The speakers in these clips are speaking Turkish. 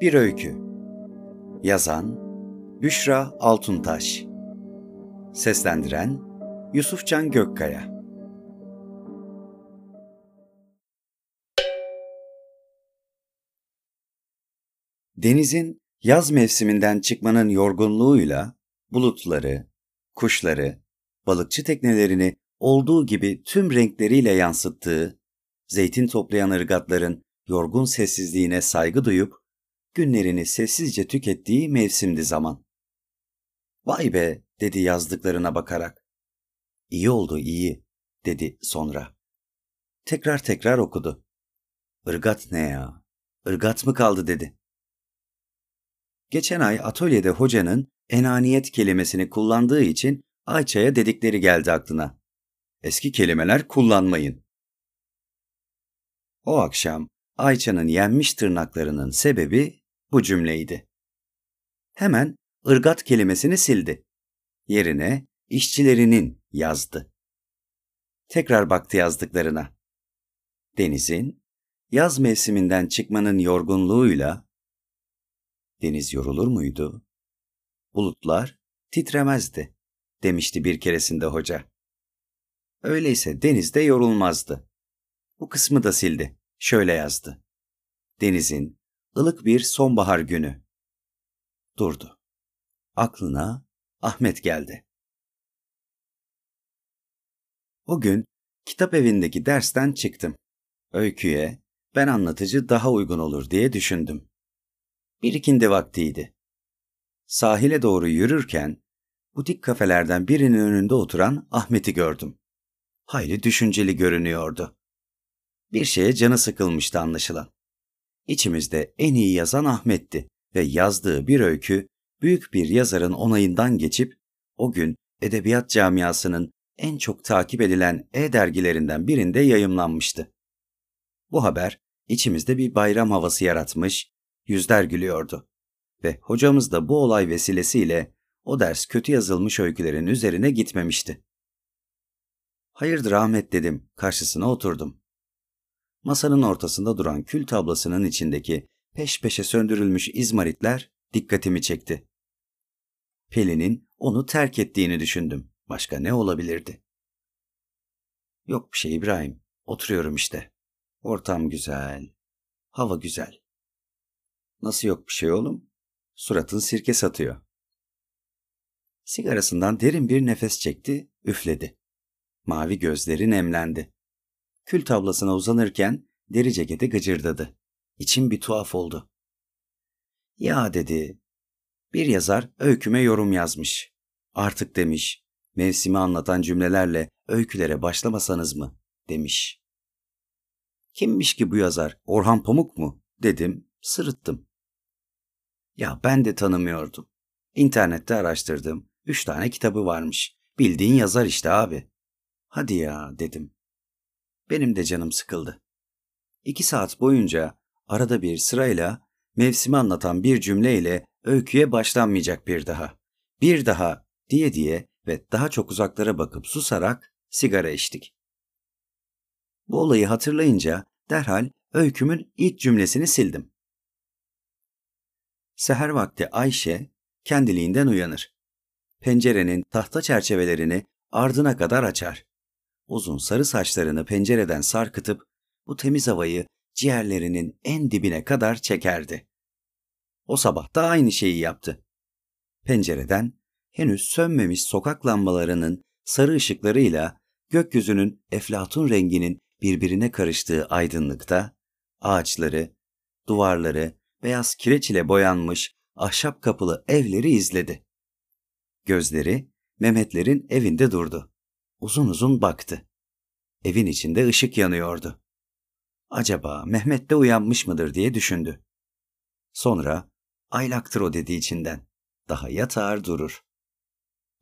Bir Öykü. Yazan Büşra Altuntaş. Seslendiren Yusufcan Gökkaya. Denizin yaz mevsiminden çıkmanın yorgunluğuyla bulutları, kuşları, balıkçı teknelerini olduğu gibi tüm renkleriyle yansıttığı, zeytin toplayan ırgatların yorgun sessizliğine saygı duyup günlerini sessizce tükettiği mevsimdi zaman. Vay be dedi yazdıklarına bakarak. İyi oldu iyi dedi sonra. Tekrar tekrar okudu. Irgat ne ya? Irgat mı kaldı dedi. Geçen ay atölyede hocanın enaniyet kelimesini kullandığı için Ayça'ya dedikleri geldi aklına. Eski kelimeler kullanmayın. O akşam Ayça'nın yenmiş tırnaklarının sebebi bu cümleydi. Hemen ırgat kelimesini sildi. Yerine işçilerinin yazdı. Tekrar baktı yazdıklarına. Denizin yaz mevsiminden çıkmanın yorgunluğuyla deniz yorulur muydu? Bulutlar titremezdi demişti bir keresinde hoca. Öyleyse deniz de yorulmazdı. Bu kısmı da sildi. Şöyle yazdı. Denizin ılık bir sonbahar günü. Durdu. Aklına Ahmet geldi. O gün kitap evindeki dersten çıktım. Öyküye ben anlatıcı daha uygun olur diye düşündüm. Bir ikindi vaktiydi. Sahile doğru yürürken butik kafelerden birinin önünde oturan Ahmet'i gördüm. Hayli düşünceli görünüyordu. Bir şeye canı sıkılmıştı anlaşılan. İçimizde en iyi yazan Ahmet'ti ve yazdığı bir öykü büyük bir yazarın onayından geçip o gün edebiyat camiasının en çok takip edilen e-dergilerinden birinde yayımlanmıştı. Bu haber içimizde bir bayram havası yaratmış, yüzler gülüyordu. Ve hocamız da bu olay vesilesiyle o ders kötü yazılmış öykülerin üzerine gitmemişti. Hayırdır Ahmet dedim, karşısına oturdum. Masanın ortasında duran kül tablasının içindeki peş peşe söndürülmüş izmaritler dikkatimi çekti. Pelin'in onu terk ettiğini düşündüm. Başka ne olabilirdi? Yok bir şey İbrahim. Oturuyorum işte. Ortam güzel. Hava güzel. Nasıl yok bir şey oğlum? Suratın sirke satıyor. Sigarasından derin bir nefes çekti, üfledi. Mavi gözleri nemlendi. Kül tablasına uzanırken deri ceketi gıcırdadı. İçim bir tuhaf oldu. Ya dedi, bir yazar öyküme yorum yazmış. Artık demiş, mevsimi anlatan cümlelerle öykülere başlamasanız mı? demiş. Kimmiş ki bu yazar? Orhan Pamuk mu? dedim, sırıttım. Ya ben de tanımıyordum. İnternette araştırdım. Üç tane kitabı varmış. Bildiğin yazar işte abi. Hadi ya dedim. Benim de canım sıkıldı. İki saat boyunca arada bir sırayla mevsimi anlatan bir cümleyle öyküye başlanmayacak bir daha. Bir daha diye diye ve daha çok uzaklara bakıp susarak sigara içtik. Bu olayı hatırlayınca derhal öykümün ilk cümlesini sildim. Seher vakti Ayşe kendiliğinden uyanır. Pencerenin tahta çerçevelerini ardına kadar açar uzun sarı saçlarını pencereden sarkıtıp bu temiz havayı ciğerlerinin en dibine kadar çekerdi. O sabah da aynı şeyi yaptı. Pencereden henüz sönmemiş sokak lambalarının sarı ışıklarıyla gökyüzünün eflatun renginin birbirine karıştığı aydınlıkta ağaçları, duvarları, beyaz kireç ile boyanmış ahşap kapılı evleri izledi. Gözleri Mehmetlerin evinde durdu uzun uzun baktı. Evin içinde ışık yanıyordu. Acaba Mehmet de uyanmış mıdır diye düşündü. Sonra aylaktır o dedi içinden. Daha yatar durur.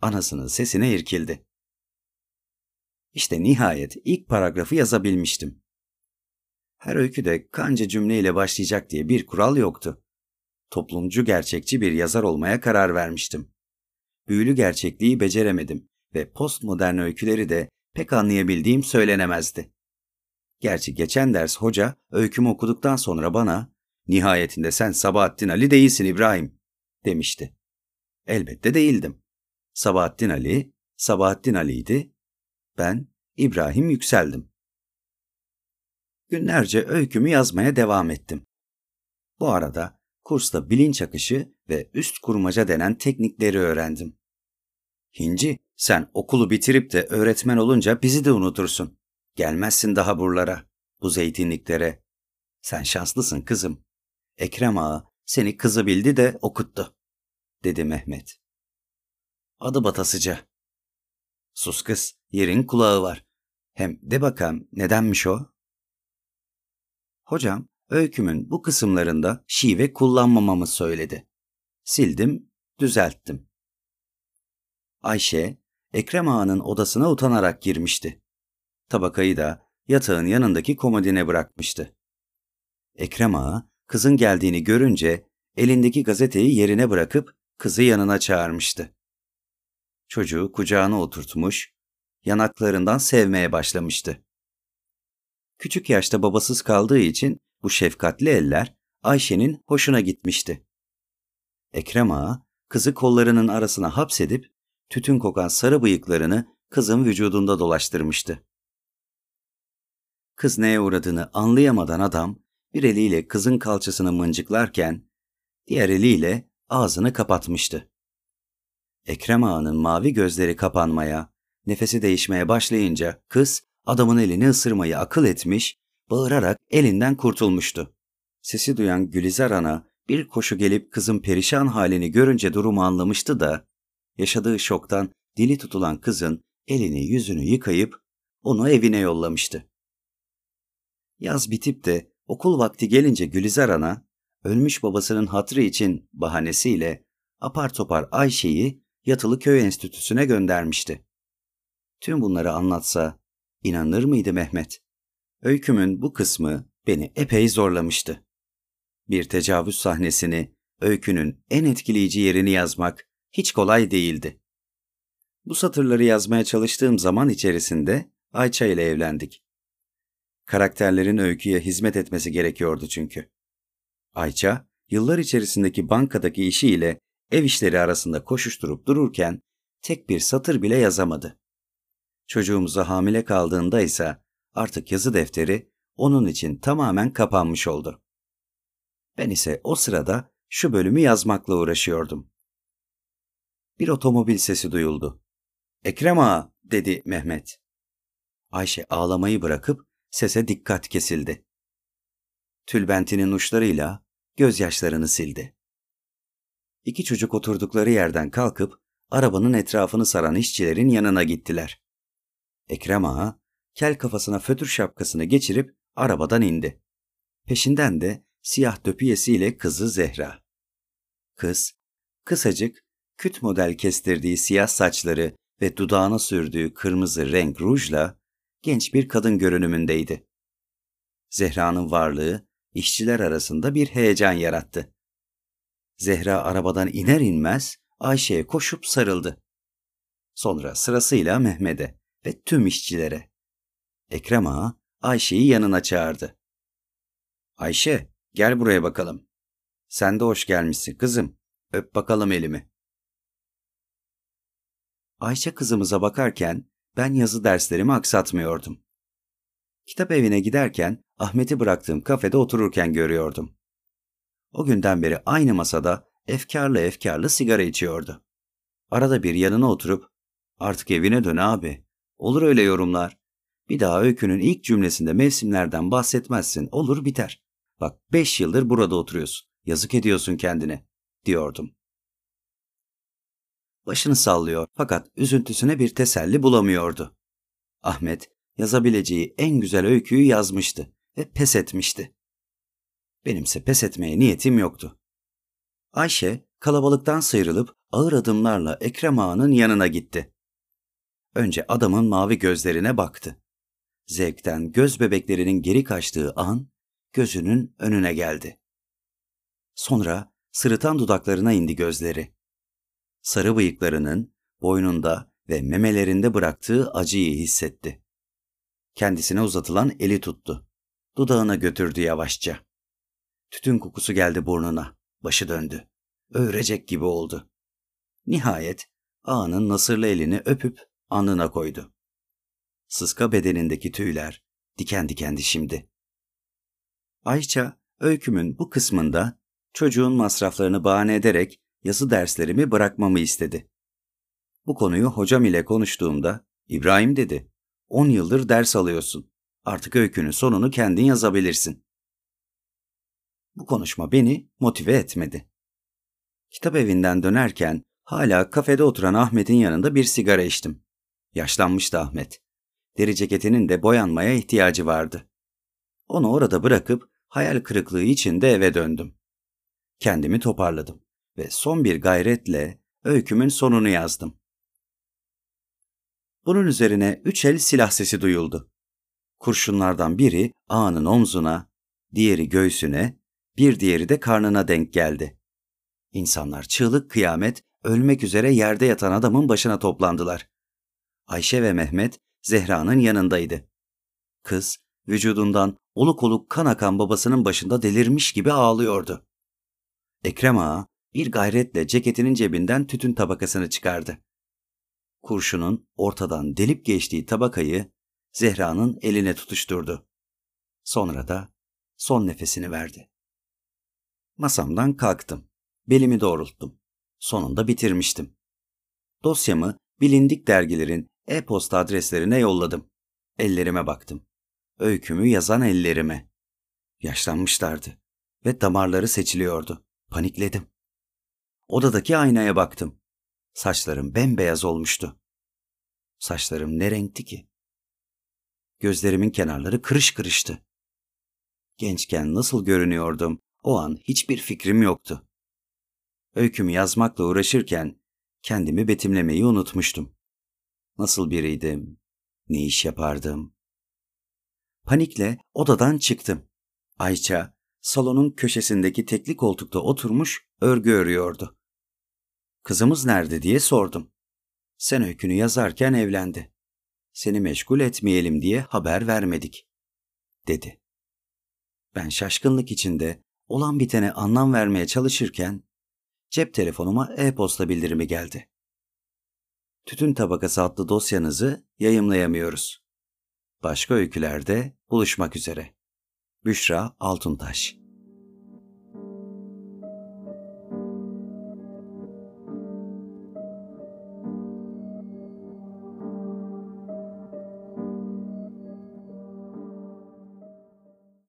Anasının sesine irkildi. İşte nihayet ilk paragrafı yazabilmiştim. Her öyküde kanca cümleyle başlayacak diye bir kural yoktu. Toplumcu gerçekçi bir yazar olmaya karar vermiştim. Büyülü gerçekliği beceremedim ve postmodern öyküleri de pek anlayabildiğim söylenemezdi. Gerçi geçen ders hoca öykümü okuduktan sonra bana Nihayetinde sen Sabahattin Ali değilsin İbrahim, demişti. Elbette değildim. Sabahattin Ali, Sabahattin Ali'ydi. Ben İbrahim Yükseldim. Günlerce öykümü yazmaya devam ettim. Bu arada kursta bilinç akışı ve üst kurmaca denen teknikleri öğrendim. Hinci, sen okulu bitirip de öğretmen olunca bizi de unutursun. Gelmezsin daha buralara, bu zeytinliklere. Sen şanslısın kızım. Ekrem ağa seni kızı bildi de okuttu, dedi Mehmet. Adı batasıca. Sus kız, yerin kulağı var. Hem de bakalım nedenmiş o? Hocam, öykümün bu kısımlarında şive kullanmamamı söyledi. Sildim, düzelttim. Ayşe, Ekrem Ağa'nın odasına utanarak girmişti. Tabakayı da yatağın yanındaki komodine bırakmıştı. Ekrem Ağa, kızın geldiğini görünce elindeki gazeteyi yerine bırakıp kızı yanına çağırmıştı. Çocuğu kucağına oturtmuş, yanaklarından sevmeye başlamıştı. Küçük yaşta babasız kaldığı için bu şefkatli eller Ayşe'nin hoşuna gitmişti. Ekrem Ağa, kızı kollarının arasına hapsedip tütün kokan sarı bıyıklarını kızın vücudunda dolaştırmıştı. Kız neye uğradığını anlayamadan adam bir eliyle kızın kalçasını mıncıklarken diğer eliyle ağzını kapatmıştı. Ekrem Ağa'nın mavi gözleri kapanmaya, nefesi değişmeye başlayınca kız adamın elini ısırmayı akıl etmiş, bağırarak elinden kurtulmuştu. Sesi duyan Gülizar Ana bir koşu gelip kızın perişan halini görünce durumu anlamıştı da, yaşadığı şoktan dili tutulan kızın elini yüzünü yıkayıp onu evine yollamıştı. Yaz bitip de okul vakti gelince Gülizar Ana, ölmüş babasının hatrı için bahanesiyle apar topar Ayşe'yi yatılı köy enstitüsüne göndermişti. Tüm bunları anlatsa inanır mıydı Mehmet? Öykümün bu kısmı beni epey zorlamıştı. Bir tecavüz sahnesini, öykünün en etkileyici yerini yazmak hiç kolay değildi. Bu satırları yazmaya çalıştığım zaman içerisinde Ayça ile evlendik. Karakterlerin öyküye hizmet etmesi gerekiyordu çünkü. Ayça, yıllar içerisindeki bankadaki işiyle ev işleri arasında koşuşturup dururken tek bir satır bile yazamadı. Çocuğumuza hamile kaldığında ise artık yazı defteri onun için tamamen kapanmış oldu. Ben ise o sırada şu bölümü yazmakla uğraşıyordum. Bir otomobil sesi duyuldu. Ekrem ağa, dedi Mehmet. Ayşe ağlamayı bırakıp sese dikkat kesildi. Tülbentinin uçlarıyla gözyaşlarını sildi. İki çocuk oturdukları yerden kalkıp arabanın etrafını saran işçilerin yanına gittiler. Ekrem Ağa, kel kafasına fötür şapkasını geçirip arabadan indi. Peşinden de siyah döpiyesiyle kızı Zehra. Kız, kısacık, küt model kestirdiği siyah saçları ve dudağına sürdüğü kırmızı renk rujla genç bir kadın görünümündeydi. Zehra'nın varlığı işçiler arasında bir heyecan yarattı. Zehra arabadan iner inmez Ayşe'ye koşup sarıldı. Sonra sırasıyla Mehmet'e ve tüm işçilere. Ekrem Ağa Ayşe'yi yanına çağırdı. Ayşe gel buraya bakalım. Sen de hoş gelmişsin kızım. Öp bakalım elimi. Ayşe kızımıza bakarken ben yazı derslerimi aksatmıyordum. Kitap evine giderken Ahmet'i bıraktığım kafede otururken görüyordum. O günden beri aynı masada efkarlı efkarlı sigara içiyordu. Arada bir yanına oturup artık evine dön abi. Olur öyle yorumlar. Bir daha öykünün ilk cümlesinde mevsimlerden bahsetmezsin olur biter. Bak beş yıldır burada oturuyorsun. Yazık ediyorsun kendine diyordum. Başını sallıyor fakat üzüntüsüne bir teselli bulamıyordu. Ahmet yazabileceği en güzel öyküyü yazmıştı ve pes etmişti. Benimse pes etmeye niyetim yoktu. Ayşe kalabalıktan sıyrılıp ağır adımlarla Ekrem Ağa'nın yanına gitti. Önce adamın mavi gözlerine baktı. Zevkten göz bebeklerinin geri kaçtığı an gözünün önüne geldi. Sonra sırıtan dudaklarına indi gözleri. Sarı bıyıklarının boynunda ve memelerinde bıraktığı acıyı hissetti. Kendisine uzatılan eli tuttu. Dudağına götürdü yavaşça. Tütün kokusu geldi burnuna. Başı döndü. Öğrecek gibi oldu. Nihayet ağanın nasırlı elini öpüp alnına koydu. Sıska bedenindeki tüyler diken dikendi şimdi. Ayça, öykümün bu kısmında çocuğun masraflarını bahane ederek yazı derslerimi bırakmamı istedi. Bu konuyu hocam ile konuştuğumda İbrahim dedi, 10 yıldır ders alıyorsun. Artık öykünün sonunu kendin yazabilirsin. Bu konuşma beni motive etmedi. Kitap evinden dönerken hala kafede oturan Ahmet'in yanında bir sigara içtim. Yaşlanmıştı Ahmet. Deri ceketinin de boyanmaya ihtiyacı vardı. Onu orada bırakıp hayal kırıklığı içinde eve döndüm. Kendimi toparladım ve son bir gayretle öykümün sonunu yazdım. Bunun üzerine üç el silah sesi duyuldu. Kurşunlardan biri ağanın omzuna, diğeri göğsüne, bir diğeri de karnına denk geldi. İnsanlar çığlık kıyamet, ölmek üzere yerde yatan adamın başına toplandılar. Ayşe ve Mehmet Zehra'nın yanındaydı. Kız vücudundan oluk oluk kan akan babasının başında delirmiş gibi ağlıyordu. Ekrem Ağa bir gayretle ceketinin cebinden tütün tabakasını çıkardı. Kurşunun ortadan delip geçtiği tabakayı Zehra'nın eline tutuşturdu. Sonra da son nefesini verdi. Masamdan kalktım. Belimi doğrulttum. Sonunda bitirmiştim. Dosyamı bilindik dergilerin e-posta adreslerine yolladım. Ellerime baktım. Öykümü yazan ellerime. Yaşlanmışlardı ve damarları seçiliyordu. Panikledim. Odadaki aynaya baktım. Saçlarım bembeyaz olmuştu. Saçlarım ne renkti ki? Gözlerimin kenarları kırış kırıştı. Gençken nasıl görünüyordum o an hiçbir fikrim yoktu. Öykümü yazmakla uğraşırken kendimi betimlemeyi unutmuştum. Nasıl biriydim? Ne iş yapardım? Panikle odadan çıktım. Ayça salonun köşesindeki tekli koltukta oturmuş örgü örüyordu. Kızımız nerede diye sordum. Sen öykünü yazarken evlendi. Seni meşgul etmeyelim diye haber vermedik, dedi. Ben şaşkınlık içinde olan bitene anlam vermeye çalışırken cep telefonuma e-posta bildirimi geldi. Tütün Tabakası adlı dosyanızı yayımlayamıyoruz. Başka öykülerde buluşmak üzere. Büşra Altuntaş